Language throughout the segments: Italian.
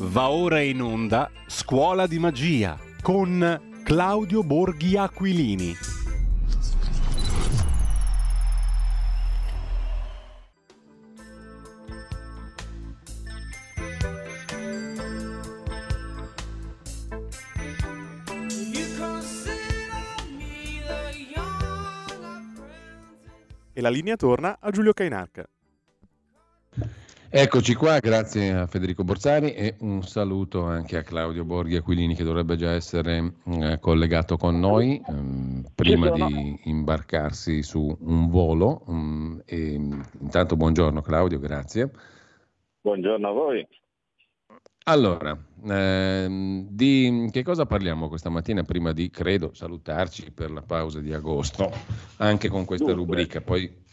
Va ora in onda Scuola di Magia con Claudio Borghi Aquilini. E la linea torna a Giulio Cainarca. Eccoci qua, grazie a Federico Borsari e un saluto anche a Claudio Borghi Aquilini che dovrebbe già essere eh, collegato con noi ehm, prima di imbarcarsi su un volo. Um, e, intanto buongiorno Claudio, grazie. Buongiorno a voi. Allora, ehm, di che cosa parliamo questa mattina prima di, credo, salutarci per la pausa di agosto, anche con questa Dunque. rubrica, poi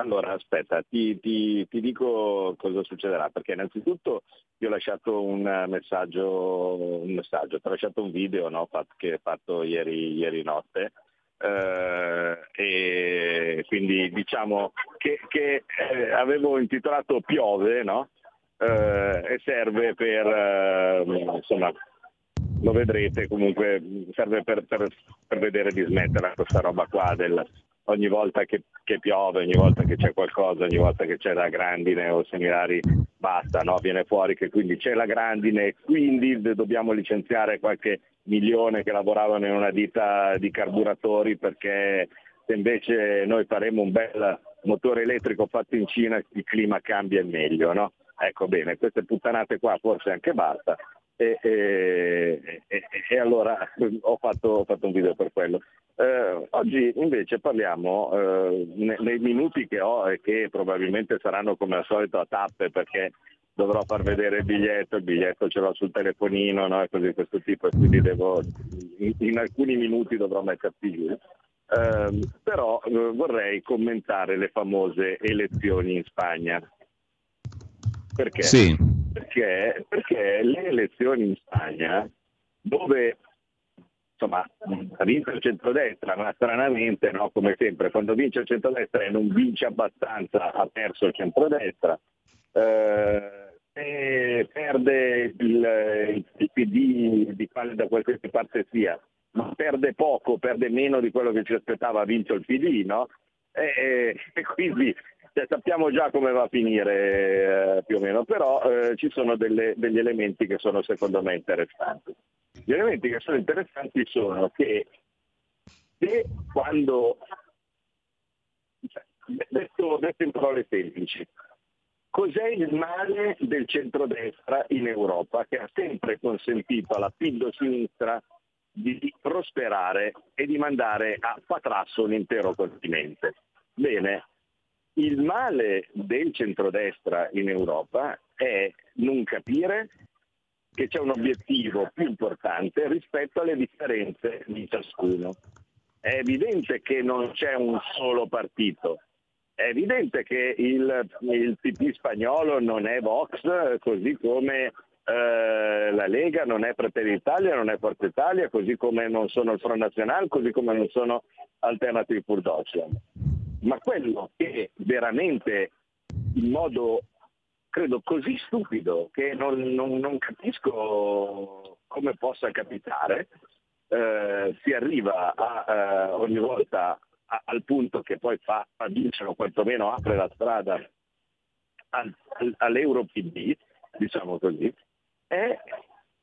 allora, aspetta, ti, ti, ti, dico cosa succederà, perché innanzitutto ti ho lasciato un messaggio, un messaggio ti ho lasciato un video no, che ho fatto ieri, ieri notte, eh, e quindi diciamo che, che eh, avevo intitolato Piove, no? eh, e serve per, eh, insomma, lo vedrete comunque, serve per, per, per vedere di smettere questa roba qua del ogni volta che, che, piove, ogni volta che c'è qualcosa, ogni volta che c'è la grandine o similari, basta, no? viene fuori che quindi c'è la grandine, quindi dobbiamo licenziare qualche milione che lavoravano in una ditta di carburatori perché se invece noi faremo un bel motore elettrico fatto in Cina il clima cambia e meglio. No? Ecco bene, queste puttanate qua forse anche basta, e, e, e, allora ho fatto, ho fatto, un video per quello. Eh, oggi invece parliamo eh, nei minuti che ho e che probabilmente saranno come al solito a tappe perché dovrò far vedere il biglietto, il biglietto ce l'ho sul telefonino no? e così di questo tipo e quindi devo, in, in, alcuni minuti dovrò metterti giù. Eh, però vorrei commentare le famose elezioni in Spagna. Perché? Sì perché, perché le elezioni in Spagna, dove insomma, vinto il centrodestra, ma stranamente, no, come sempre, quando vince il centrodestra e non vince abbastanza, ha perso il centrodestra. Eh, e perde il, il PD di quale, da qualsiasi parte sia, ma perde poco, perde meno di quello che ci aspettava, ha vinto il PD, no? E, e quindi cioè, sappiamo già come va a finire eh, più o meno, però eh, ci sono delle, degli elementi che sono secondo me interessanti. Gli elementi che sono interessanti sono che se quando, cioè, detto, detto in parole semplici, cos'è il male del centrodestra in Europa che ha sempre consentito alla sinistra di prosperare e di mandare a patrasso un intero continente? Bene, il male del centrodestra in Europa è non capire che c'è un obiettivo più importante rispetto alle differenze di ciascuno. È evidente che non c'è un solo partito, è evidente che il, il PP spagnolo non è Vox, così come eh, la Lega non è Fratelli d'Italia, non è Forza Italia, così come non sono il Front National, così come non sono Alternative for Deutschland ma quello che veramente in modo credo così stupido che non, non, non capisco come possa capitare, eh, si arriva a, eh, ogni volta a, al punto che poi fa, fa vincere o quantomeno apre la strada al, al, all'Euro-PD, diciamo così, è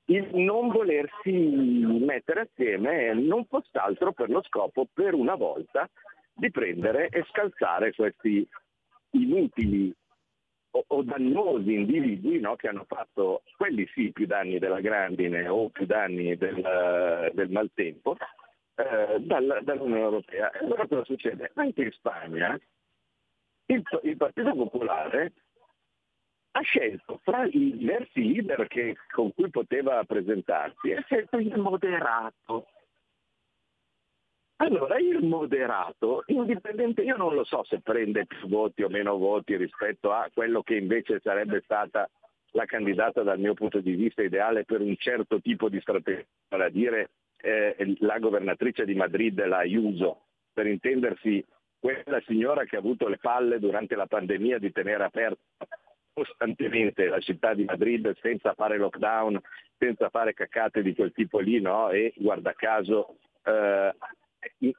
il non volersi mettere assieme non fosse altro per lo scopo, per una volta, di prendere e scalzare questi inutili o, o dannosi individui no, che hanno fatto quelli sì più danni della grandine o più danni del, del maltempo eh, dal, dall'Unione Europea. E allora cosa succede? Anche in Spagna il, il Partito Popolare ha scelto fra i diversi leader che, con cui poteva presentarsi, ha scelto il moderato, allora il moderato, indipendente, io non lo so se prende più voti o meno voti rispetto a quello che invece sarebbe stata la candidata dal mio punto di vista ideale per un certo tipo di strategia, vale a dire eh, la governatrice di Madrid, la Ayuso, per intendersi quella signora che ha avuto le palle durante la pandemia di tenere aperta costantemente la città di Madrid senza fare lockdown, senza fare caccate di quel tipo lì, no? E guarda caso eh,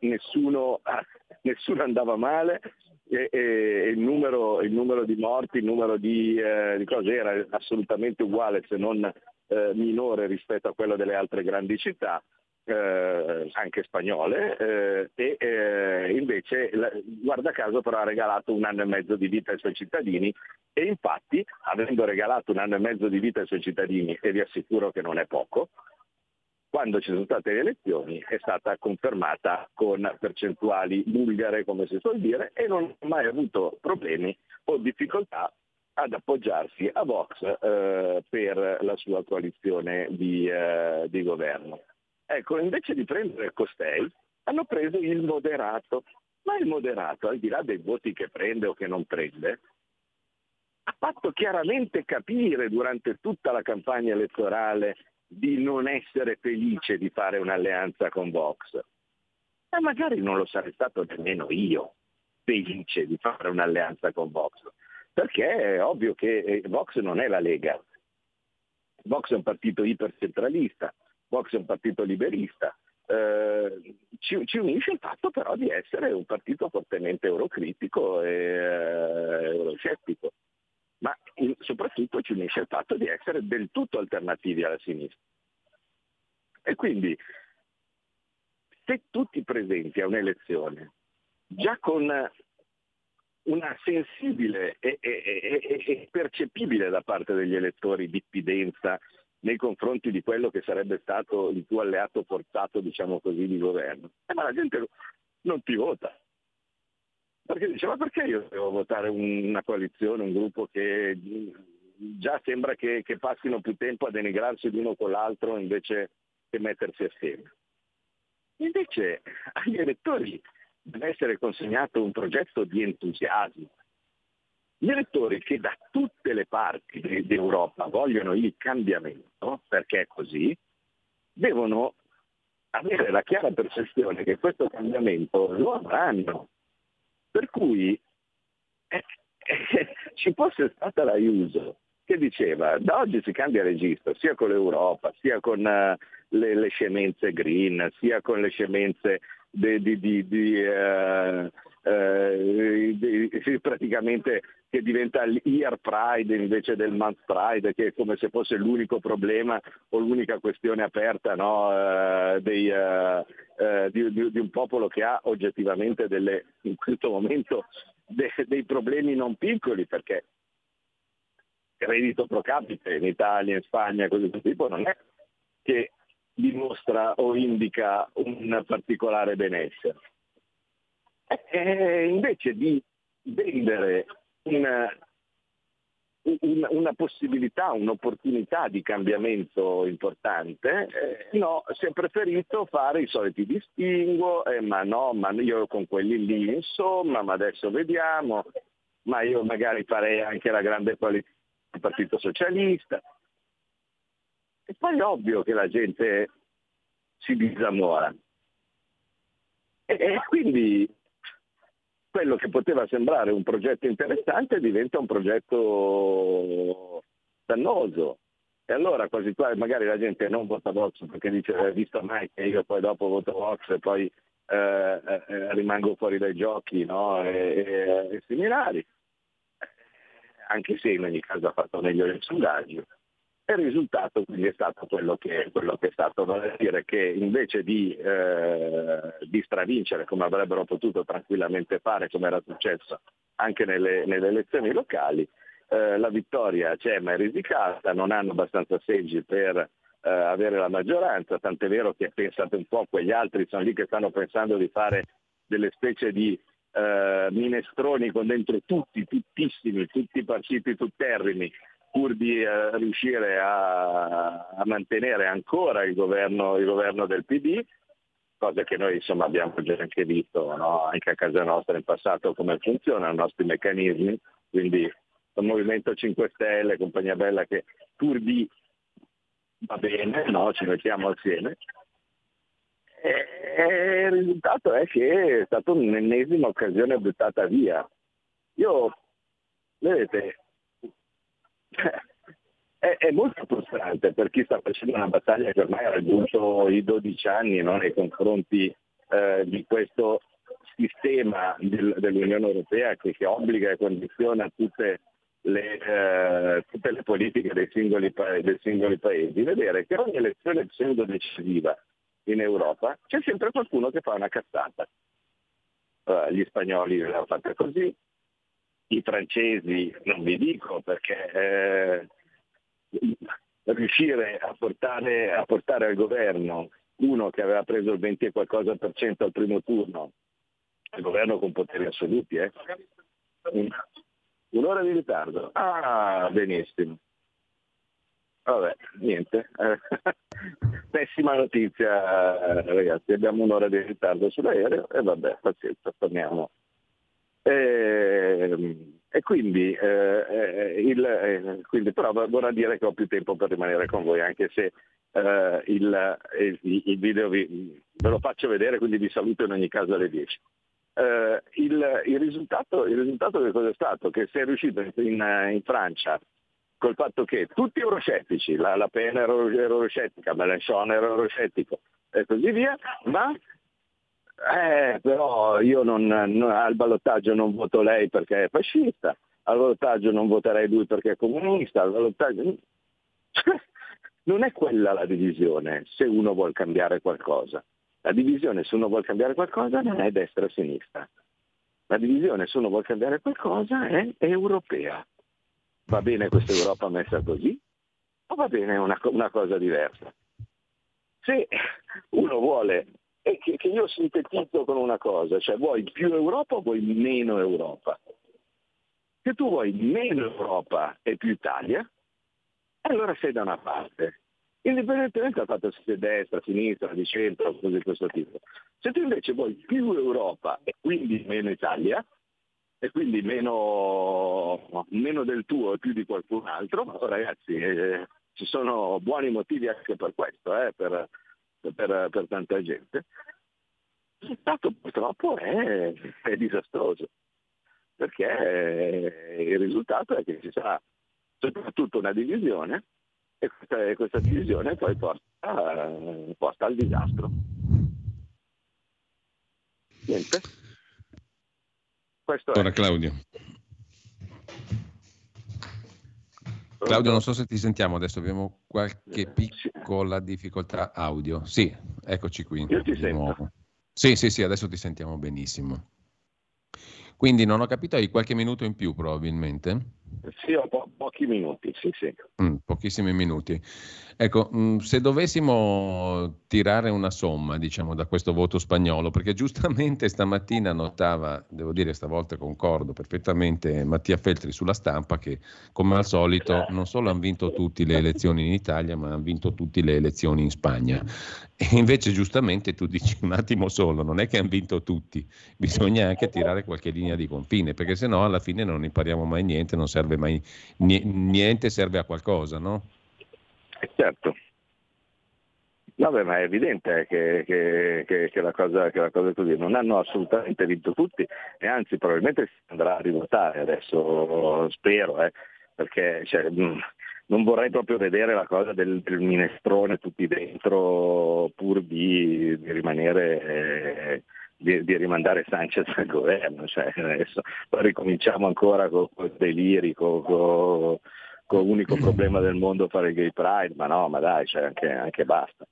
nessuno, nessuno, andava male e, e il, numero, il, numero, di morti, il numero di, eh, di, cose era assolutamente uguale se non eh, minore rispetto a quello delle altre grandi città eh, anche spagnole, eh, e eh, invece guarda caso però ha regalato un anno e mezzo di vita ai suoi cittadini e infatti avendo regalato un anno e mezzo di vita ai suoi cittadini, e vi assicuro che non è poco, quando ci sono state le elezioni è stata confermata con percentuali bulgare, come si suol dire, e non ha mai avuto problemi o difficoltà ad appoggiarsi a Vox eh, per la sua coalizione di, eh, di governo. Ecco, invece di prendere costei, hanno preso il moderato. Ma il moderato, al di là dei voti che prende o che non prende, ha fatto chiaramente capire durante tutta la campagna elettorale di non essere felice di fare un'alleanza con Vox. E magari non lo sarei stato nemmeno io felice di fare un'alleanza con Vox, perché è ovvio che eh, Vox non è la Lega. Vox è un partito ipercentralista, Vox è un partito liberista. Eh, ci, ci, unisce il fatto però di essere un partito fortemente eurocritico e eh, euroscettico, ma soprattutto ci unisce il fatto di essere del tutto alternativi alla sinistra. E quindi se tu ti presenti a un'elezione già con una sensibile e, e, e, e percepibile da parte degli elettori diffidenza nei confronti di quello che sarebbe stato il tuo alleato forzato, diciamo così, di governo. Eh, ma la gente non ti vota. Perché dice, ma perché io devo votare una coalizione, un gruppo che già sembra che, che passino più tempo a denigrarsi l'uno con l'altro invece che mettersi assieme? Invece agli elettori deve essere consegnato un progetto di entusiasmo, gli elettori che da tutte le parti d'Europa vogliono il cambiamento, perché è così, devono avere la chiara percezione che questo cambiamento lo avranno. Per cui eh, eh, ci fosse stata la Iuso che diceva da oggi si cambia registro sia con l'Europa, sia con uh, le, le, scemenze green, sia con le scemenze di, di, di, uh, uh, praticamente che diventa l'Ear Pride invece del Month Pride, che è come se fosse l'unico problema o l'unica questione aperta no, uh, dei, uh, uh, di, di, di, un popolo che ha oggettivamente delle, in questo momento de, dei problemi non piccoli, perché il reddito pro capite in Italia, in Spagna, così di tipo, non è che dimostra o indica un particolare benessere. E invece di vendere una, una, una possibilità, un'opportunità di cambiamento importante, eh, no, si è preferito fare i soliti distinguo, eh, ma no, ma io con quelli lì insomma, ma adesso vediamo, ma io magari farei anche la grande coalizione del Partito Socialista. E poi è ovvio che la gente si disamora. E quindi quello che poteva sembrare un progetto interessante diventa un progetto dannoso. E allora quasi quasi magari la gente non vota Vox perché dice eh, visto mai che io poi dopo voto Vox e poi eh, eh, rimango fuori dai giochi no? e, e, e similari. Anche se in ogni caso ha fatto meglio il sondaggio. E il risultato quindi è stato quello che, quello che è stato, vale a dire che invece di, eh, di, stravincere come avrebbero potuto tranquillamente fare, come era successo anche nelle, nelle elezioni locali, eh, la vittoria c'è ma è risicata, non hanno abbastanza seggi per eh, avere la maggioranza, tant'è vero che pensate un po' quegli altri sono lì che stanno pensando di fare delle specie di eh, minestroni con dentro tutti, tuttissimi, tutti i partiti tutterrimi, pur di eh, riuscire a, a, mantenere ancora il governo, il governo, del PD, cosa che noi insomma, abbiamo già anche visto no? anche a casa nostra in passato come funzionano i nostri meccanismi, quindi il Movimento 5 Stelle, compagnia bella che pur di va bene, no? ci mettiamo assieme. E, il risultato è che è stata un'ennesima occasione buttata via. Io, vedete, è, è, molto frustrante per chi sta facendo una battaglia che ormai ha raggiunto i 12 anni no, nei confronti eh, di questo sistema del, dell'Unione Europea che, che, obbliga e condiziona tutte le, eh, tutte le politiche dei singoli, pa- dei singoli, paesi, vedere che ogni elezione pseudo decisiva in Europa c'è sempre qualcuno che fa una cazzata. Uh, gli spagnoli l'hanno fatta così, i francesi non vi dico perché eh, riuscire a portare, a portare, al governo uno che aveva preso il 20 e qualcosa per cento al primo turno, il governo con poteri assoluti, eh? un'ora di ritardo. Ah, benissimo. Vabbè, niente. Pessima notizia, ragazzi, abbiamo un'ora di ritardo sull'aereo e vabbè, pazienza, torniamo. E, ehm, e quindi, eh, eh, il, eh, quindi, però vorrà dire che ho più tempo per rimanere con voi, anche se eh, il, il, il, video vi, ve lo faccio vedere, quindi vi saluto in ogni caso alle 10. Eh, il, risultato, risultato, che cosa è stato? Che si è riuscito in, in Francia col fatto che tutti euroscettici, la, la Pen era euroscettica, Mélenchon era euroscettico e così via, ma eh, però io non, non, al ballottaggio non voto lei perché è fascista, al ballottaggio non voterei lui perché è comunista, al ballottaggio... non è quella la divisione se uno vuole cambiare qualcosa. La divisione se uno vuole cambiare qualcosa non è destra-sinistra. La divisione se uno vuole cambiare qualcosa è europea. Va bene questa Europa messa così o va bene una, una cosa diversa? Se uno vuole è che, che io sintetizzo con una cosa, cioè vuoi più Europa o vuoi meno Europa? Se tu vuoi meno Europa e più Italia, allora sei da una parte, indipendentemente dal fatto se sei destra, sinistra, di centro, cose di questo tipo. Se tu invece vuoi più Europa e quindi meno Italia, e quindi meno, meno del tuo e più di qualcun altro, ragazzi, eh, ci sono buoni motivi anche per questo, eh, per, per, per tanta gente. Il risultato purtroppo è, è disastroso, perché il risultato è che ci sarà soprattutto una divisione e questa, questa divisione poi porta, porta, al disastro. Niente. Questo Ora è. Claudio. Claudio, non so se ti sentiamo adesso, abbiamo qualche piccola difficoltà audio. Sì, eccoci qui. Io ti sento. Nuovo. Sì, sì, sì, adesso ti sentiamo benissimo. Quindi non ho capito, hai qualche minuto in più probabilmente? Sì, ho po- pochi minuti, sì, sì. Mm, pochissimi minuti. Ecco, mh, mm, se dovessimo tirare una somma, diciamo, da questo voto spagnolo, perché giustamente stamattina notava, devo dire stavolta concordo perfettamente, Mattia Feltri sulla stampa che, come al solito, non solo hanno vinto tutte le elezioni in Italia, ma hanno vinto tutte le elezioni in Spagna. E invece giustamente tu dici un attimo solo, non è che hanno vinto tutti, bisogna anche tirare qualche linea di confine, perché se no alla fine non impariamo mai niente, non serve mai niente, serve a qualcosa, no? Eh, certo. Vabbè, ma è evidente che, che, che, che, la cosa, che la cosa è così. Non hanno assolutamente vinto tutti e anzi probabilmente si andrà a rivotare adesso, spero, eh, perché cioè, non vorrei proprio vedere la cosa del, del minestrone tutti dentro pur di, di rimanere... Eh, di, di, rimandare Sanchez al governo, cioè, adesso poi ricominciamo ancora con, con deliri, con, con, con l'unico problema del mondo fare il gay pride, ma no, ma dai, cioè, anche, anche basta.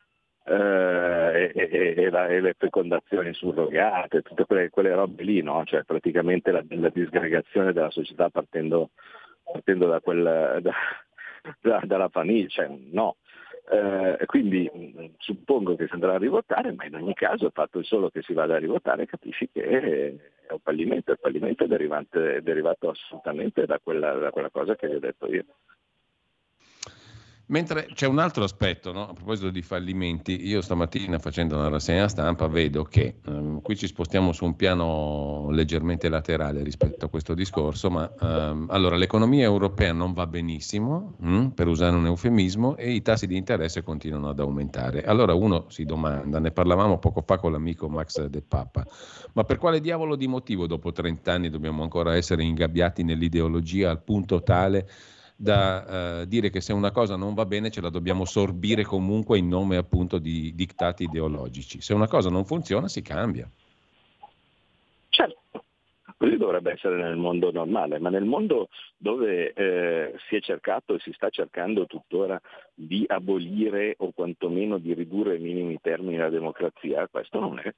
Eh, e, e, e, la, e, le fecondazioni surrogate, tutte quelle, quelle robe lì, no? cioè, praticamente la, la, disgregazione della società partendo, partendo da quel, da, da, dalla famiglia, cioè, no. Eh, quindi mh, suppongo che si andrà a rivotare, ma in ogni caso il fatto solo che si vada a rivotare capisci che è un fallimento, il fallimento è derivato assolutamente da quella, da quella cosa che vi ho detto io. Mentre c'è un altro aspetto, no? a proposito di fallimenti, io stamattina facendo una rassegna stampa vedo che um, qui ci spostiamo su un piano leggermente laterale rispetto a questo discorso, ma um, allora l'economia europea non va benissimo, um, per usare un eufemismo, e i tassi di interesse continuano ad aumentare. Allora uno si domanda, ne parlavamo poco fa con l'amico Max De Papa, ma per quale diavolo di motivo dopo 30 anni dobbiamo ancora essere ingabbiati nell'ideologia al punto tale da eh, dire che se una cosa non va bene ce la dobbiamo sorbire comunque in nome appunto di dittati ideologici. Se una cosa non funziona si cambia. Certo, così dovrebbe essere nel mondo normale, ma nel mondo dove eh, si è cercato e si sta cercando tuttora di abolire o quantomeno di ridurre ai minimi termini la democrazia, questo non è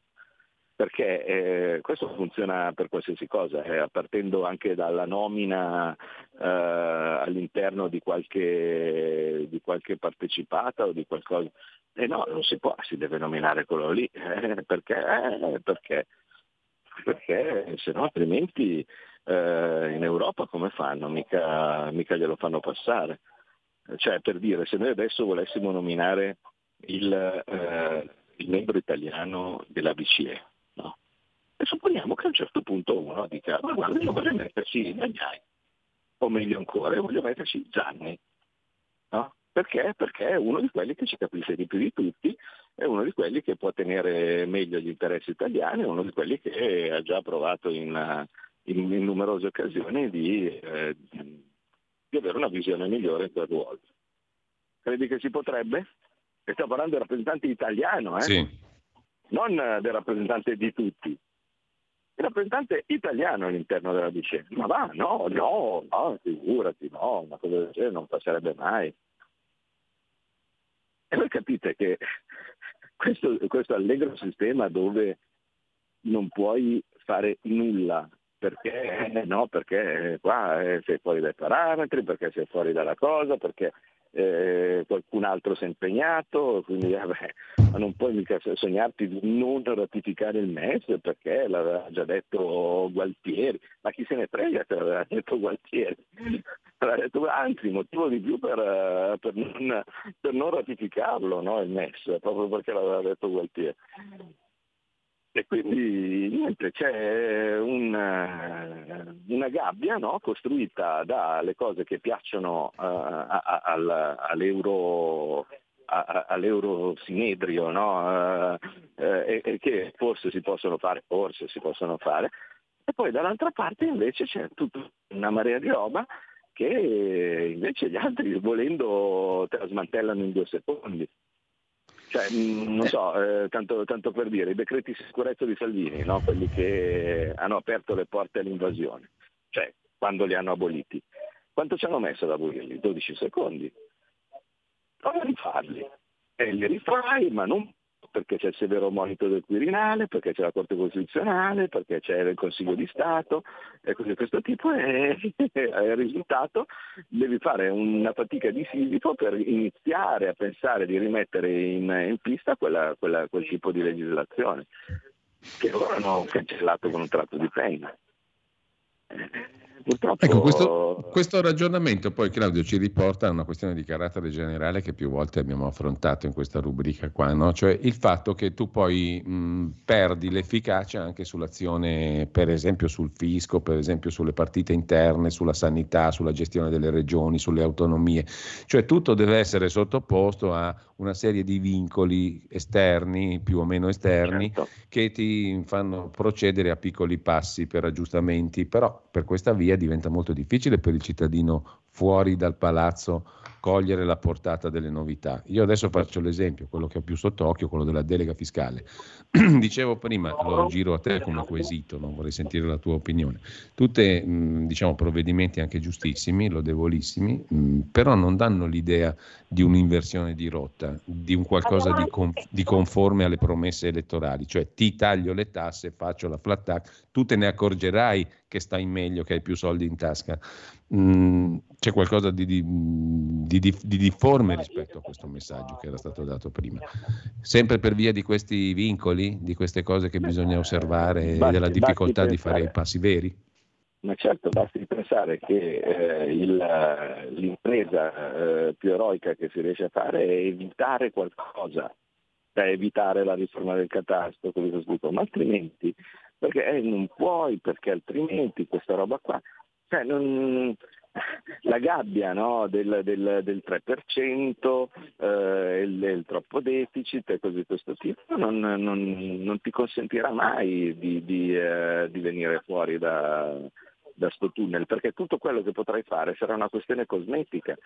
perché eh, questo funziona per qualsiasi cosa, eh, partendo anche dalla nomina eh, all'interno di qualche, di qualche, partecipata o di qualcosa. E eh, no, non si può, si deve nominare quello lì, eh, perché, eh, perché, perché se no altrimenti in Europa come fanno? Mica, mica glielo fanno passare. Cioè per dire, se noi adesso volessimo nominare il, il membro italiano della BCE, e supponiamo che a un certo punto uno dica, ma guarda, io voglio metterci Magnai, o meglio ancora, io voglio metterci Zanni. No? Perché? Perché è uno di quelli che ci capisce di più di tutti, è uno di quelli che può tenere meglio gli interessi italiani, è uno di quelli che ha già provato in, in, in numerose occasioni di, eh, di, avere una visione migliore del ruolo. Credi che si potrebbe? E stiamo parlando del rappresentante italiano, eh? sì. Non del rappresentante di tutti il rappresentante italiano all'interno della BCE. Ma va, no, no, no, figurati, no, una cosa del genere non passerebbe mai. E voi capite che questo, questo allegro sistema dove non puoi fare nulla perché eh, no, perché qua eh, sei fuori dai parametri, perché sei fuori dalla cosa, perché eh, qualcun altro si è impegnato, quindi vabbè, ma non puoi mica sognarti di non ratificare il MES perché l'aveva già detto Gualtieri, ma chi se ne frega se l'aveva detto Gualtieri? Anzi, motivo di più per, per, non, per non, ratificarlo no, il MES, proprio perché l'aveva detto Gualtieri. E quindi niente, c'è una, una gabbia no, costruita dalle cose che piacciono uh, a, a, all'euro, a, all'euro sinedrio no? uh, e, e, che forse si possono fare, forse si possono fare, e poi dall'altra parte invece c'è tutta una marea di roba che invece gli altri volendo te la smantellano in due secondi. Cioè, mm, non so, eh, tanto, tanto, per dire, i decreti di sicurezza di Salvini, no? quelli che hanno aperto le porte all'invasione, cioè quando li hanno aboliti. Quanto ci hanno messo ad abolirli? 12 secondi. Prova a rifarli. E li rifai, ma non perché c'è il severo monito del Quirinale, perché c'è la Corte Costituzionale, perché c'è il Consiglio di Stato e cose di questo tipo e il risultato devi fare una fatica di Sisifo per iniziare a pensare di rimettere in, in pista quella, quella, quel tipo di legislazione che ora hanno cancellato con un tratto di penna. Purtroppo... Ecco, questo, questo, ragionamento poi Claudio ci riporta a una questione di carattere generale che più volte abbiamo affrontato in questa rubrica qua, no? cioè il fatto che tu poi mh, perdi l'efficacia anche sull'azione, per esempio sul fisco, per esempio sulle partite interne, sulla sanità, sulla gestione delle regioni, sulle autonomie, cioè tutto deve essere sottoposto a una serie di vincoli esterni, più o meno esterni, certo. che ti fanno procedere a piccoli passi per aggiustamenti, però per questa via diventa molto difficile per il cittadino fuori dal palazzo cogliere la portata delle novità. Io adesso faccio l'esempio, quello che ho più sott'occhio, quello della delega fiscale. Dicevo prima, lo giro a te come quesito, non vorrei sentire la tua opinione. Tutti diciamo, provvedimenti anche giustissimi, lodevolissimi, mh, però non danno l'idea di un'inversione di rotta, di un qualcosa di, con, di conforme alle promesse elettorali, cioè ti taglio le tasse, faccio la flat tax, tu te ne accorgerai che stai meglio, che hai più soldi in tasca. Mm, c'è qualcosa di, di, di, di, difforme rispetto a questo messaggio che era stato dato prima. Sempre per via di questi vincoli, di queste cose che bisogna osservare e della difficoltà di fare i passi veri? Ma certo, basti pensare che eh, il, l'impresa eh, più eroica che si riesce a fare è evitare qualcosa, cioè evitare la riforma del catasto, ma altrimenti, perché eh, non puoi, perché altrimenti questa roba qua cioè, non, la gabbia no? del, del, del, 3%, eh, il, il, troppo deficit e cose di questo tipo non, non, non ti consentirà mai di, di, eh, di venire fuori da, da sto tunnel, perché tutto quello che potrai fare sarà una questione cosmetica.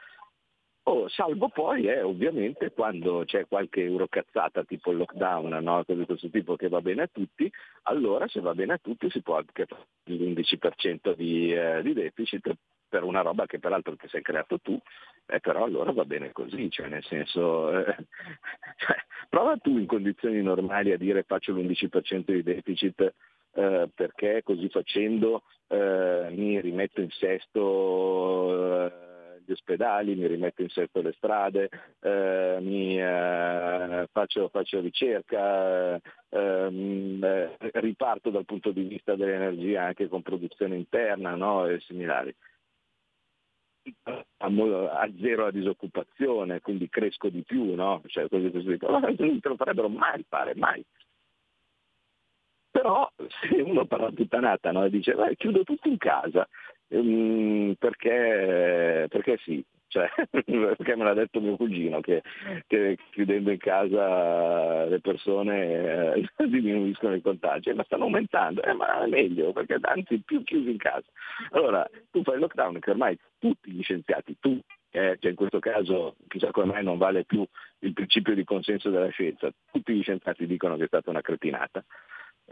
Oh, salvo poi eh, ovviamente quando c'è qualche eurocazzata tipo il lockdown, no? cose di questo tipo che va bene a tutti, allora se va bene a tutti si può anche fare l'11% di, eh, di deficit per una roba che peraltro ti sei creato tu, eh, però allora va bene così, cioè nel senso, eh, cioè, prova tu in condizioni normali a dire faccio l'11% di deficit eh, perché così facendo eh, mi rimetto in sesto eh, gli ospedali, mi rimetto in sesto le strade, eh, mi, faccio, faccio, ricerca, ehm, riparto dal punto di vista dell'energia anche con produzione interna no? e similari a, zero la disoccupazione, quindi cresco di più, no? Cioè, così, così. non te lo farebbero mai fare, mai. Però se uno parla puttanata no? e dice chiudo tutto in casa, um, perché, perché sì, cioè, perché me l'ha detto mio cugino che, che chiudendo in casa le persone eh, diminuiscono i contagi, ma stanno aumentando, eh, ma è meglio perché anzi più chiusi in casa. Allora tu fai il lockdown che ormai tutti gli scienziati, tutti, eh, cioè in questo caso chissà come mai non vale più il principio di consenso della scienza, tutti gli scienziati dicono che è stata una cretinata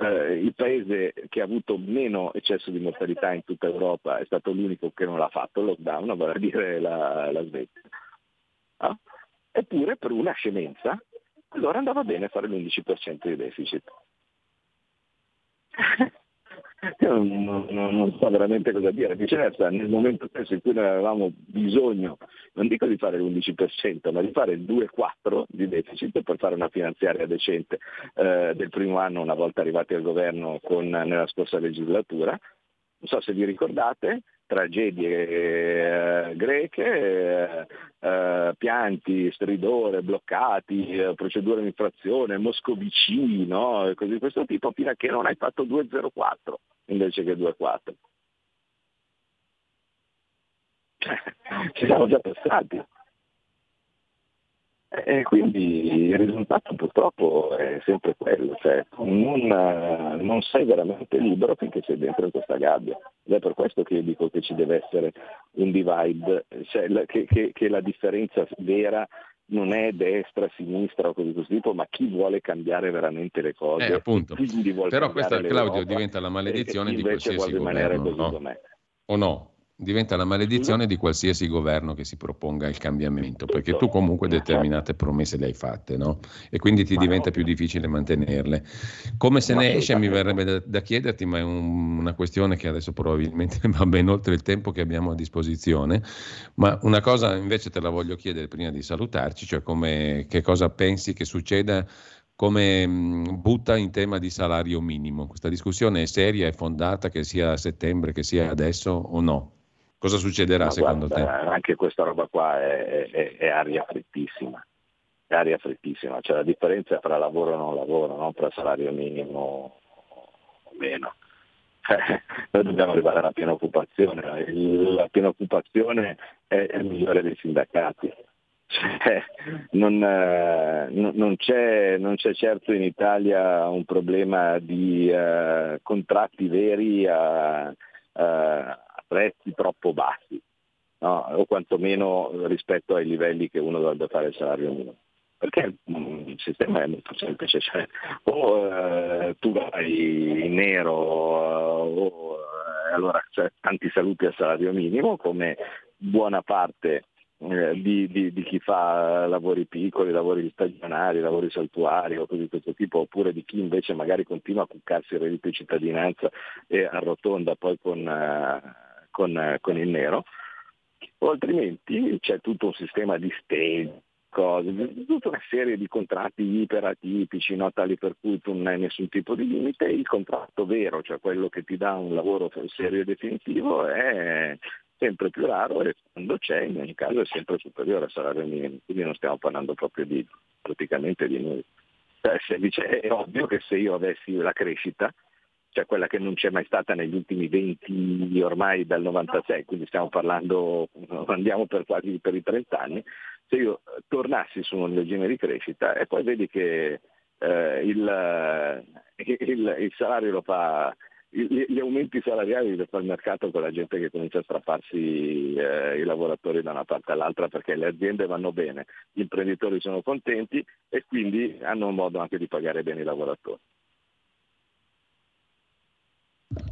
eh, il paese che ha avuto meno eccesso di mortalità in tutta Europa è stato l'unico che non l'ha fatto il lockdown, vale a dire la, la Svezia. Ah? Eppure per una scemenza allora andava bene fare l'11% di deficit. Io non, non, non, so veramente cosa dire, viceversa nel momento stesso in cui noi avevamo bisogno, non dico di fare l'11%, ma di fare il 2,4 di deficit per fare una finanziaria decente eh, del primo anno una volta arrivati al governo con, nella scorsa legislatura, non so se vi ricordate, tragedie eh, greche, eh, eh, pianti, stridore, bloccati, eh, procedure di infrazione, Moscovici, no? cose di questo tipo, fino a che non hai fatto 2,04 invece che 2,4. Ci siamo già passati. E quindi il risultato purtroppo è sempre quello, cioè non, non, sei veramente libero finché sei dentro questa gabbia. Ed è per questo che io dico che ci deve essere un divide, cioè che, che, che la differenza vera non è destra, sinistra o così questo tipo, ma chi vuole cambiare veramente le cose. Eh, appunto. Però questa, Claudio, diventa la maledizione di qualsiasi governo, no? O no? Diventa la maledizione di qualsiasi governo che si proponga il cambiamento, perché tu comunque determinate promesse le hai fatte, no? E quindi ti diventa più difficile mantenerle. Come se ne esce mi verrebbe da, da chiederti, ma è un, una questione che adesso probabilmente va ben oltre il tempo che abbiamo a disposizione, ma una cosa invece te la voglio chiedere prima di salutarci, cioè come, che cosa pensi che succeda come butta in tema di salario minimo. Questa discussione è seria, è fondata, che sia a settembre, che sia adesso o no? Cosa succederà Ma secondo guarda, te? Anche questa roba qua è, è, è aria frittissima, è aria frittissima, cioè la differenza tra lavoro e non lavoro, non tra salario minimo o meno. Noi dobbiamo arrivare alla piena occupazione, la piena occupazione è, è il migliore dei sindacati. Cioè, non, eh, non, c'è, non, c'è, certo in Italia un problema di uh, contratti veri a, uh, prezzi troppo bassi, no? o quantomeno rispetto ai livelli che uno dovrebbe fare il salario minimo. Perché il sistema è molto semplice, cioè, o eh, tu vai in nero o eh, allora cioè, tanti saluti al salario minimo come buona parte eh, di, di, di, chi fa lavori piccoli, lavori stagionali, lavori saltuari o cose di questo tipo, oppure di chi invece magari continua a cuccarsi il reddito di cittadinanza e arrotonda poi con, uh, con, eh, con il nero, o altrimenti c'è tutto un sistema di stage, cose, tutta una serie di contratti iperatipici, no? tali per cui tu non hai nessun tipo di limite, il contratto vero, cioè quello che ti dà un lavoro serio e definitivo, è sempre più raro e quando c'è in ogni caso è sempre superiore al salario minimo, quindi non stiamo parlando proprio di praticamente di noi. Cioè, è ovvio che se io avessi la crescita, cioè quella che non c'è mai stata negli ultimi 20 ormai dal 96, quindi stiamo parlando, andiamo per quasi per i 30 anni, se io tornassi su un regime di crescita e poi vedi che eh, il, il, il, salario lo fa gli, aumenti salariali li fa il mercato con la gente che comincia a strapparsi eh, i lavoratori da una parte all'altra perché le aziende vanno bene, gli imprenditori sono contenti e quindi hanno un modo anche di pagare bene i lavoratori.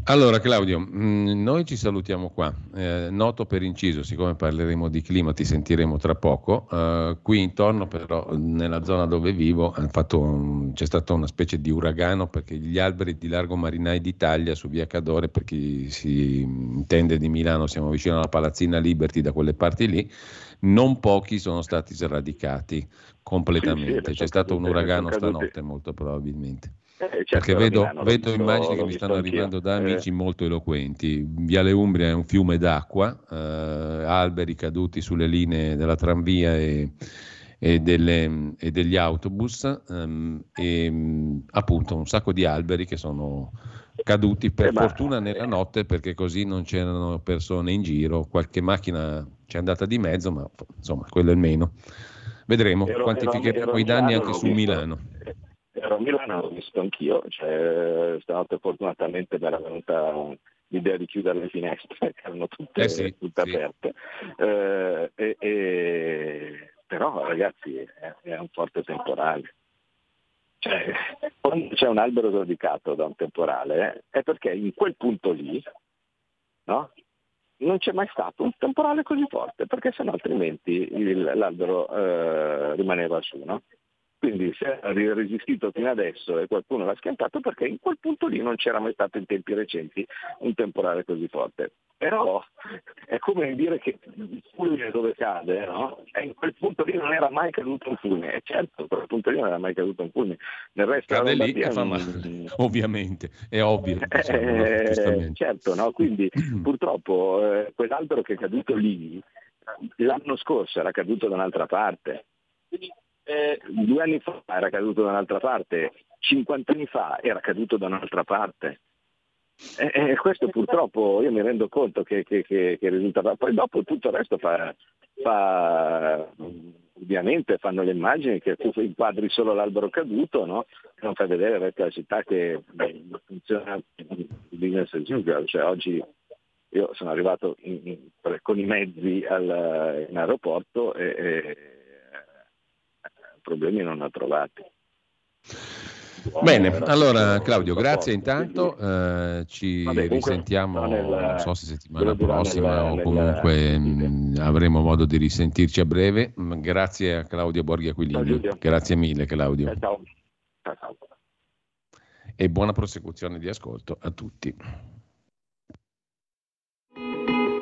Allora Claudio, mm, noi ci salutiamo qua. Eh, noto per inciso, siccome parleremo di clima, ti sentiremo tra poco. Eh, qui intorno però, nella zona dove vivo, un, c'è stata una specie di uragano perché gli alberi di largo marinai d'Italia su via Cadore, per chi si intende di Milano, siamo vicino alla Palazzina Liberty da quelle parti lì, non pochi sono stati sradicati completamente. C'è stato un uragano stanotte molto probabilmente. Eh, certo, Perché vedo, Milano, vedo visto, immagini che mi stanno arrivando da amici eh. molto eloquenti. Viale Umbria è un fiume d'acqua, eh, alberi caduti sulle linee della tranvia e, e, delle, e degli autobus ehm, e appunto un sacco di alberi che sono caduti per eh, fortuna nella notte perché così non c'erano persone in giro, qualche macchina ci è andata di mezzo, ma insomma quello è il meno. Vedremo, ero, quantificheremo ero, ero i danni anche su visto. Milano ero a Milano, l'ho visto anch'io, cioè, stanotte fortunatamente mi era venuta l'idea di chiudere le finestre che erano tutte, eh sì, tutte sì. aperte. Eh, e, e, però ragazzi è, è, un forte temporale. Cioè, quando c'è un albero radicato da un temporale è perché in quel punto lì no, non c'è mai stato un temporale così forte, perché sennò altrimenti il, l'albero eh, rimaneva su. No? Quindi se ha resistito fino adesso e qualcuno l'ha schiantato perché in quel punto lì non c'era mai stato in tempi recenti un temporale così forte. Però è come dire che il fulmine dove cade, no? E in quel punto lì non era mai caduto un fulmine. E certo, in quel punto lì non era mai caduto un fulmine. Nel resto cade lì che fa male, ovviamente, è ovvio. Diciamo, eh, certo, no? Quindi purtroppo eh, quell'albero che è caduto lì l'anno scorso era caduto da un'altra parte eh, due anni fa era caduto da un'altra parte, 50 anni fa era caduto da un'altra parte. E, e questo purtroppo io mi rendo conto che, che, che, che risulta. Poi dopo tutto il resto fa, fa ovviamente fanno le immagini che tu inquadri solo l'albero caduto, no? non fai vedere il resto città che beh, funziona business as usual, cioè oggi io sono arrivato in, in, con i mezzi al, in aeroporto e, e problemi non ha trovati. Bene, allora Claudio, grazie intanto, eh, ci Vabbè, risentiamo, nella, non so se settimana prossima nella, o comunque nella... mh, avremo modo di risentirci a breve. Grazie a Claudio Borghi Aquilini, grazie mille Claudio. Ciao. Ciao. E buona prosecuzione di ascolto a tutti.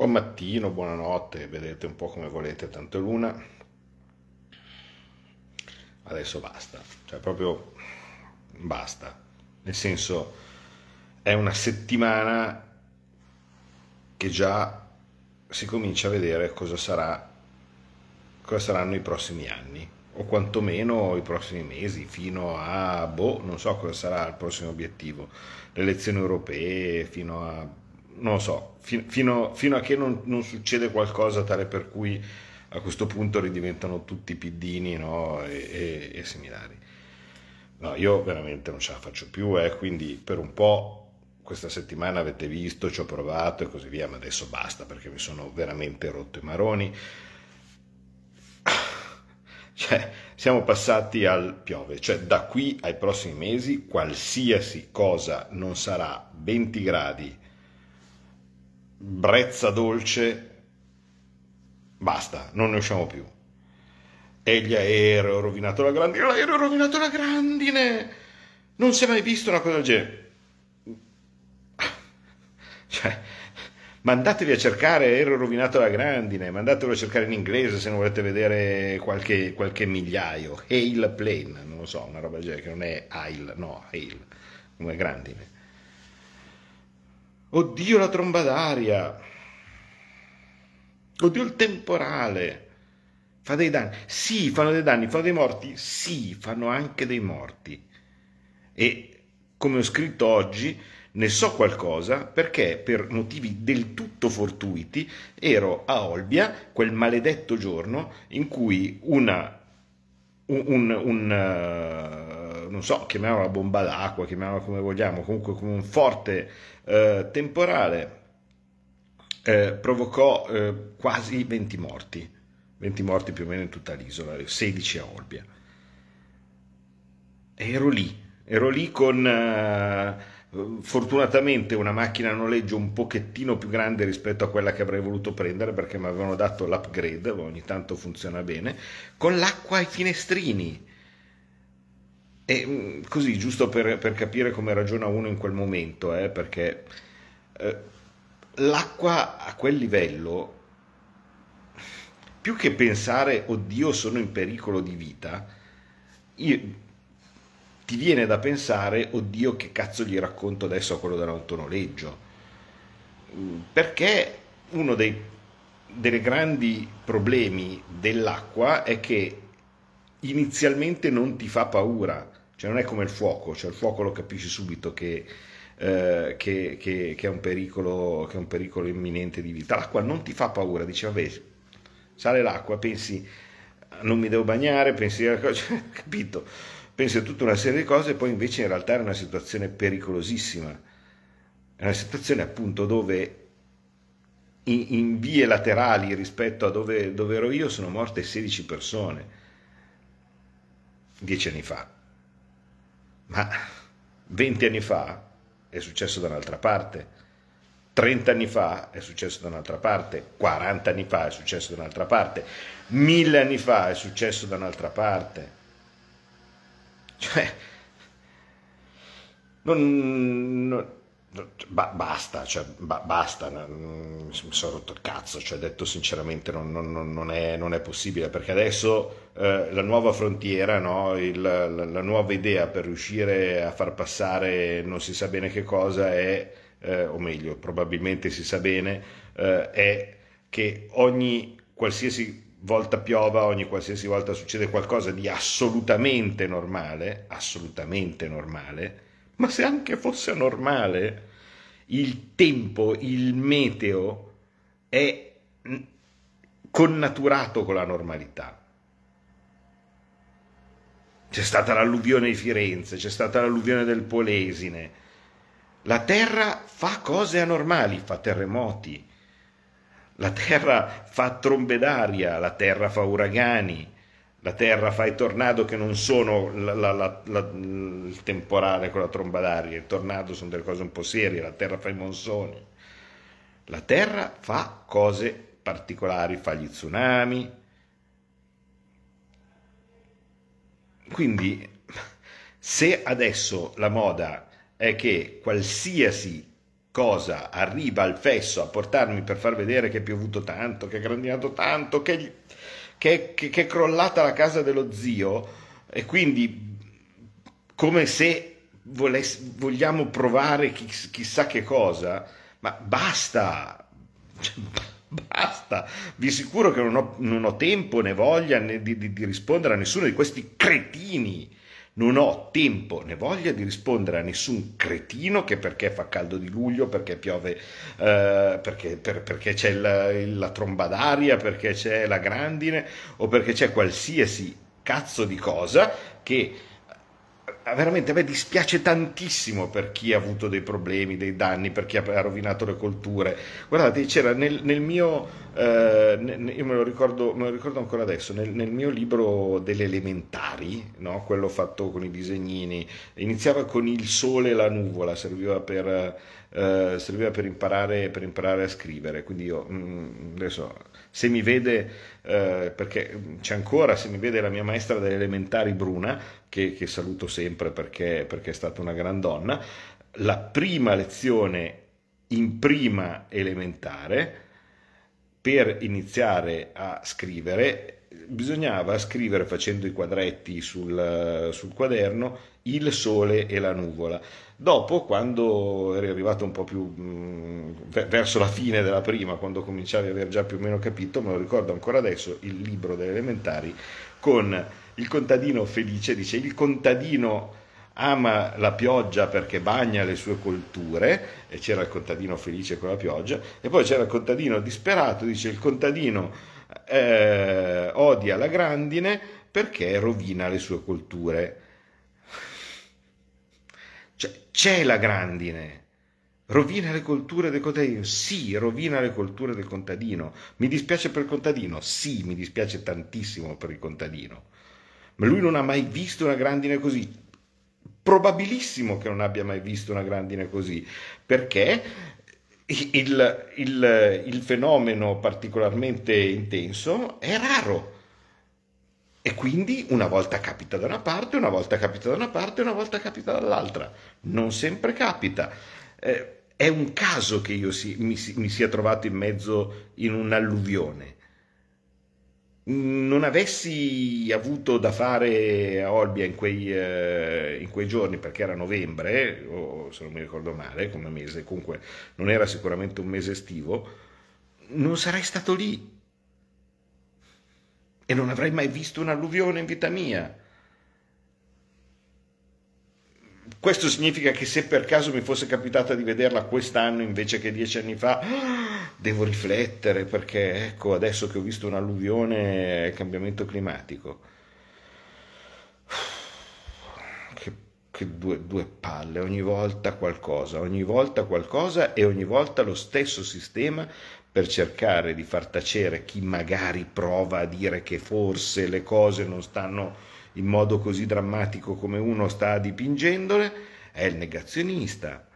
Buon mattino, buonanotte, vedete un po' come volete, tanto è luna. Adesso basta, cioè proprio basta. Nel senso, è una settimana che già si comincia a vedere cosa sarà cosa saranno i prossimi anni o quantomeno i prossimi mesi fino a boh, non so cosa sarà il prossimo obiettivo, le elezioni europee fino a non lo so, fi- fino, fino, a che non, non, succede qualcosa tale per cui a questo punto ridiventano tutti piddini no? e, e, e, similari. No, io veramente non ce la faccio più, eh, quindi per un po' questa settimana avete visto, ci ho provato e così via, ma adesso basta perché mi sono veramente rotto i maroni. Cioè, siamo passati al piove, cioè da qui ai prossimi mesi qualsiasi cosa non sarà 20 gradi brezza dolce, basta, non ne usciamo più. E gli aerei, ho rovinato la grandine, l'aereo ha rovinato la grandine! Non si è mai visto una cosa del genere. Cioè, Mandatevi a cercare Ero rovinato la grandine, mandatevelo a cercare in inglese se non volete vedere qualche, qualche migliaio. Hail Plane, non lo so, una roba del genere, che non è Hail, no, Hail, come grandine. Oddio la tromba d'aria, oddio il temporale, fa dei danni. Sì, fanno dei danni, fanno dei morti, sì, fanno anche dei morti. E come ho scritto oggi, ne so qualcosa perché per motivi del tutto fortuiti ero a Olbia quel maledetto giorno in cui una un, un, un uh, non so, chiamiamola bomba d'acqua, chiamiamola come vogliamo, comunque come un forte uh, temporale uh, provocò quasi 20 morti, 20 morti più o meno in tutta l'isola, 16 a Olbia. Ero lì, ero lì con fortunatamente una macchina a noleggio un pochettino più grande rispetto a quella che avrei voluto prendere perché mi avevano dato l'upgrade, ogni tanto funziona bene, con l'acqua ai finestrini. E mm, così, giusto per, per capire come ragiona uno in quel momento, eh, perché eh, l'acqua a quel livello, più che pensare, oddio, sono in pericolo di vita, io ti viene da pensare, oddio che cazzo gli racconto adesso a quello dell'autonoleggio, perché uno dei dei grandi problemi dell'acqua è che inizialmente non ti fa paura, cioè non è come il fuoco, cioè il fuoco lo capisci subito che, eh, che, che, che, è un pericolo, che è un pericolo imminente di vita. L'acqua non ti fa paura, dici vabbè, sale l'acqua, pensi non mi devo bagnare, pensi, cioè, capito? pensi a tutta una serie di cose, poi invece in realtà è una situazione pericolosissima. È una situazione appunto dove in, in vie laterali rispetto a dove, dove ero io sono morte 16 persone, dieci anni fa. Ma 20 anni fa è successo da un'altra parte. 30 anni fa è successo da un'altra parte, 40 anni fa è successo da un'altra parte, 1000 anni fa è successo da un'altra parte. Cioè, non, non ba, basta, cioè, ba, basta, mi sono rotto il cazzo, cioè, detto sinceramente non, non, non, è, non è, possibile, perché adesso eh, la nuova frontiera, no? Il, la, la, nuova idea per riuscire a far passare non si sa bene che cosa è, eh, o meglio, probabilmente si sa bene, eh, è che ogni qualsiasi volta piova, ogni qualsiasi volta succede qualcosa di assolutamente normale, assolutamente normale, ma se anche fosse normale, il tempo, il meteo è connaturato con la normalità. C'è stata l'alluvione di Firenze, c'è stata l'alluvione del Polesine. La Terra fa cose anormali, fa terremoti, la terra fa trombe d'aria, la terra fa uragani, la terra fa i tornado che non sono la, la, la, il temporale con la tromba d'aria, i tornado sono delle cose un po' serie, la terra fa i monsoni. La terra fa cose particolari, fa gli tsunami. Quindi se adesso la moda è che qualsiasi cosa arriva al fesso a portarmi per far vedere che è piovuto tanto, che è grandinato tanto, che, che, che, che è crollata la casa dello zio e quindi come se voless- vogliamo provare chiss- chissà che cosa, ma basta, cioè, basta, vi assicuro che non ho, non ho tempo né voglia né di, di, di rispondere a nessuno di questi cretini non ho tempo né voglia di rispondere a nessun cretino che perché fa caldo di luglio, perché piove, eh, perché, per, perché, c'è la, la tromba d'aria, perché c'è la grandine o perché c'è qualsiasi cazzo di cosa che veramente a me dispiace tantissimo per chi ha avuto dei problemi, dei danni, per chi ha rovinato le colture. Guardate, c'era nel, nel mio, eh, io me lo, ricordo, me lo ricordo ancora adesso, nel, nel mio libro delle elementari, no? quello fatto con i disegnini, iniziava con il sole e la nuvola, serviva per, eh, serviva per, imparare, per imparare, a scrivere. Quindi io mm, adesso se mi vede, eh, perché c'è ancora, se mi vede la mia maestra delle elementari Bruna, che, che saluto sempre perché, perché, è stata una gran donna, la prima lezione in prima elementare per iniziare a scrivere bisognava scrivere facendo i quadretti sul, sul, quaderno il sole e la nuvola. Dopo, quando eri arrivato un po' più mh, mm, verso la fine della prima, quando cominciavi ad aver già più o meno capito, me lo ricordo ancora adesso, il libro delle elementari con il contadino felice, dice il contadino ama la pioggia perché bagna le sue colture, e c'era il contadino felice con la pioggia, e poi c'era il contadino disperato, dice il contadino eh, odia la grandine perché rovina le sue colture. C'è la grandine. Rovina le colture del contadino? Sì, rovina le colture del contadino. Mi dispiace per il contadino? Sì, mi dispiace tantissimo per il contadino. Ma lui non ha mai visto una grandine così probabilissimo che non abbia mai visto una grandine così, perché il, il, il fenomeno particolarmente intenso è raro. E quindi una volta capita da una parte, una volta capita da una parte, una volta capita dall'altra. Non sempre capita. Eh, è un caso che io si, mi, mi sia trovato in mezzo in un'alluvione non avessi avuto da fare a Olbia in quei, eh, in quei, giorni, perché era novembre, o se non mi ricordo male, come mese, comunque non era sicuramente un mese estivo, non sarei stato lì. E non avrei mai visto un'alluvione in vita mia. Questo significa che se per caso mi fosse capitata di vederla quest'anno invece che dieci anni fa, devo riflettere perché ecco adesso che ho visto un'alluvione è cambiamento climatico. Che, che due, due palle, ogni volta qualcosa, ogni volta qualcosa e ogni volta lo stesso sistema per cercare di far tacere chi magari prova a dire che forse le cose non stanno in modo così drammatico come uno sta dipingendole, è il negazionista.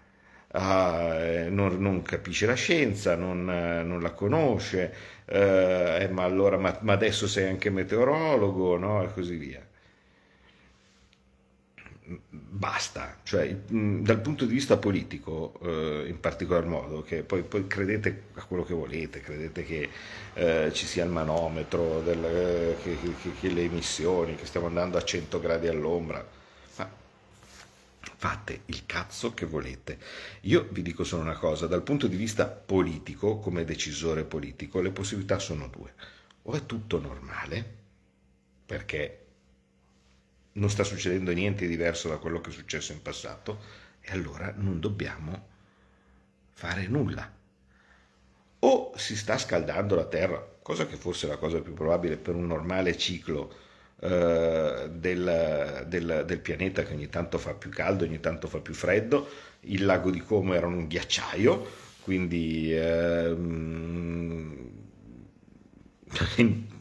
Ah, eh, non, non, capisce la scienza, non, eh, non la conosce, eh, eh, ma allora ma, ma, adesso sei anche meteorologo, no? E così via. Basta, cioè, dal punto di vista politico eh, in particolar modo, che poi, poi, credete a quello che volete, credete che eh, ci sia il manometro, del, eh, che, che, che, le emissioni, che stiamo andando a 100 gradi all'ombra, ma fate il cazzo che volete. Io vi dico solo una cosa, dal punto di vista politico, come decisore politico, le possibilità sono due. O è tutto normale, perché non sta succedendo niente di diverso da quello che è successo in passato, e allora non dobbiamo fare nulla. O si sta scaldando la Terra, cosa che forse è la cosa più probabile per un normale ciclo eh, del, del, del, pianeta che ogni tanto fa più caldo, ogni tanto fa più freddo, il lago di Como era un ghiacciaio, quindi ehm,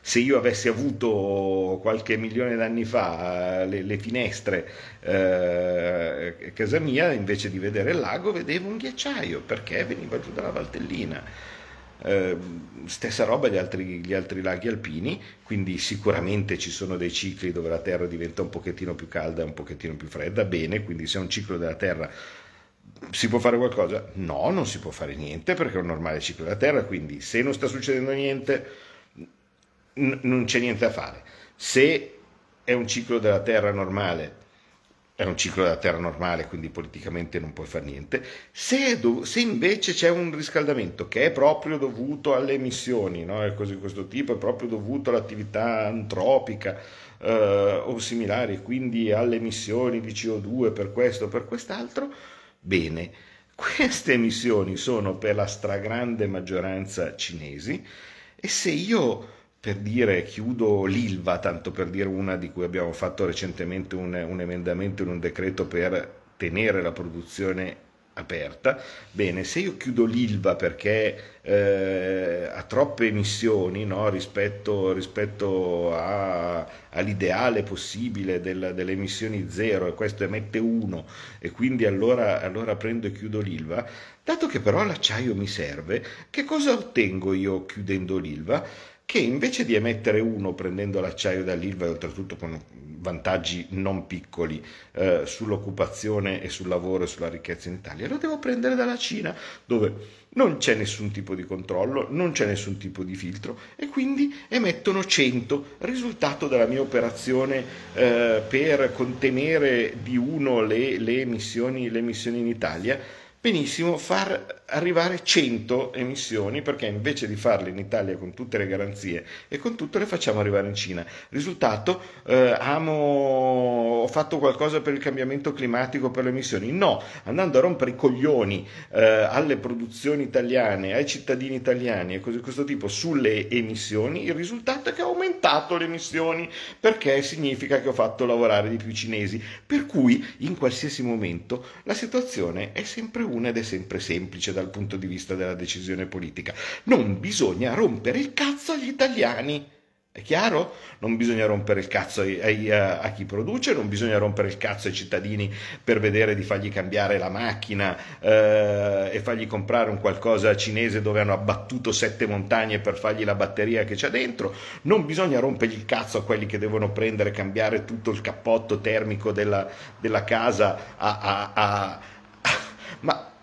se io avessi avuto qualche milione d'anni fa le, le finestre eh, casa mia, invece di vedere il lago, vedevo un ghiacciaio perché veniva giù dalla Valtellina. Eh, stessa roba gli altri, gli altri laghi alpini, quindi sicuramente ci sono dei cicli dove la Terra diventa un pochettino più calda e un pochettino più fredda, bene, quindi se è un ciclo della Terra si può fare qualcosa? No, non si può fare niente perché è un normale ciclo della Terra, quindi se non sta succedendo niente n- non c'è niente da fare. Se è un ciclo della Terra normale, è un ciclo della Terra normale, quindi politicamente non puoi fare niente. Se, dov- se invece c'è un riscaldamento che è proprio dovuto alle emissioni, no? è così questo tipo, è proprio dovuto all'attività antropica eh, o similari, quindi alle emissioni di CO2 per questo o per quest'altro, bene. Queste emissioni sono per la stragrande maggioranza cinesi e se io per dire chiudo l'ILVA, tanto per dire una di cui abbiamo fatto recentemente un, un emendamento in un decreto per tenere la produzione aperta. Bene, se io chiudo l'ILVA perché eh, ha troppe emissioni no, rispetto, rispetto a, all'ideale possibile del, delle emissioni zero e questo emette 1 e quindi allora, allora prendo e chiudo l'ILVA, dato che però l'acciaio mi serve, che cosa ottengo io chiudendo l'ILVA? Che invece di emettere uno prendendo l'acciaio dall'Ilva e oltretutto con vantaggi non piccoli eh, sull'occupazione e sul lavoro e sulla ricchezza in Italia, lo devo prendere dalla Cina, dove non c'è nessun tipo di controllo, non c'è nessun tipo di filtro e quindi emettono 100. Risultato della mia operazione eh, per contenere di uno le, le, emissioni, le emissioni in Italia, benissimo far arrivare 100 emissioni perché invece di farle in Italia con tutte le garanzie e con tutto le facciamo arrivare in Cina. Risultato, eh, amo, ho fatto qualcosa per il cambiamento climatico, per le emissioni? No, andando a rompere i coglioni eh, alle produzioni italiane, ai cittadini italiani e cose di questo tipo sulle emissioni, il risultato è che ho aumentato le emissioni perché significa che ho fatto lavorare di più i cinesi. Per cui in qualsiasi momento la situazione è sempre una ed è sempre semplice dal punto di vista della decisione politica. Non bisogna rompere il cazzo agli italiani. È chiaro? Non bisogna rompere il cazzo ai, ai, a chi produce, non bisogna rompere il cazzo ai cittadini per vedere di fargli cambiare la macchina eh, e fargli comprare un qualcosa cinese dove hanno abbattuto sette montagne per fargli la batteria che c'è dentro. Non bisogna rompergli il cazzo a quelli che devono prendere e cambiare tutto il cappotto termico della, della casa a, a, a ma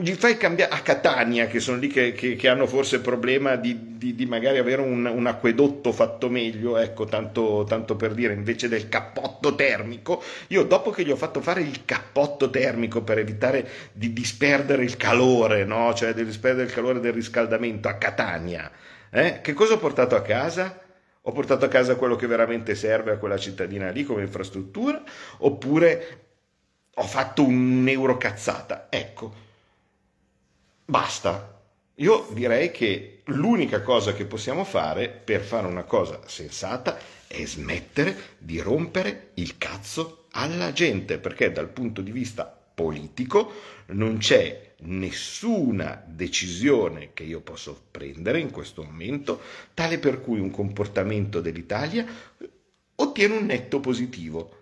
gli fai cambiare a Catania, che sono lì che, che, che hanno forse il problema di, di, di magari avere un, un, acquedotto fatto meglio, ecco, tanto, tanto, per dire, invece del cappotto termico. Io dopo che gli ho fatto fare il cappotto termico per evitare di disperdere il calore, no? cioè di disperdere il calore del riscaldamento a Catania, eh? che cosa ho portato a casa? Ho portato a casa quello che veramente serve a quella cittadina lì come infrastruttura, oppure ho fatto un'eurocazzata? Ecco Basta. Io direi che l'unica cosa che possiamo fare per fare una cosa sensata è smettere di rompere il cazzo alla gente, perché dal punto di vista politico non c'è nessuna decisione che io posso prendere in questo momento tale per cui un comportamento dell'Italia ottiene un netto positivo.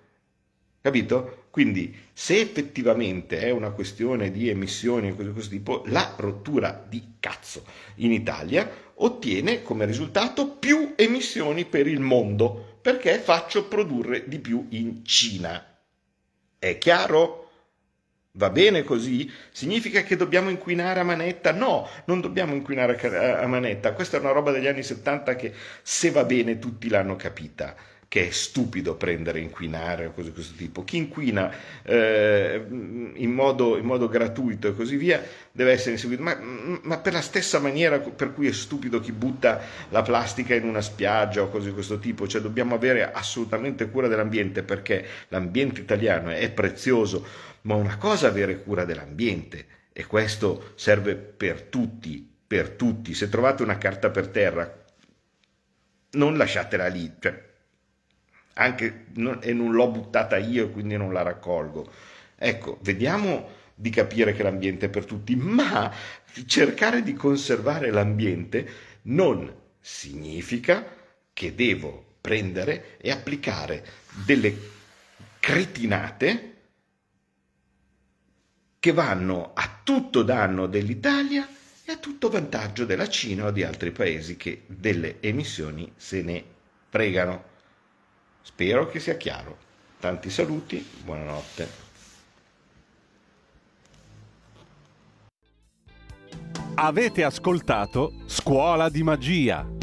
Capito? Quindi se effettivamente è una questione di emissioni e cose di questo tipo, la rottura di cazzo in Italia ottiene come risultato più emissioni per il mondo, perché faccio produrre di più in Cina. È chiaro? Va bene così? Significa che dobbiamo inquinare a manetta? No, non dobbiamo inquinare a manetta. Questa è una roba degli anni 70 che se va bene tutti l'hanno capita che è stupido prendere inquinare o cose di questo tipo. Chi inquina eh, in, modo, in, modo, gratuito e così via deve essere inseguito, ma, ma, per la stessa maniera per cui è stupido chi butta la plastica in una spiaggia o cose di questo tipo, cioè dobbiamo avere assolutamente cura dell'ambiente perché l'ambiente italiano è prezioso, ma una cosa è avere cura dell'ambiente e questo serve per tutti, per tutti. Se trovate una carta per terra, non lasciatela lì, cioè, anche, e non l'ho buttata io e quindi non la raccolgo. Ecco, vediamo di capire che l'ambiente è per tutti, ma cercare di conservare l'ambiente non significa che devo prendere e applicare delle cretinate che vanno a tutto danno dell'Italia e a tutto vantaggio della Cina o di altri paesi che delle emissioni se ne pregano. Spero che sia chiaro. Tanti saluti, buonanotte. Avete ascoltato Scuola di Magia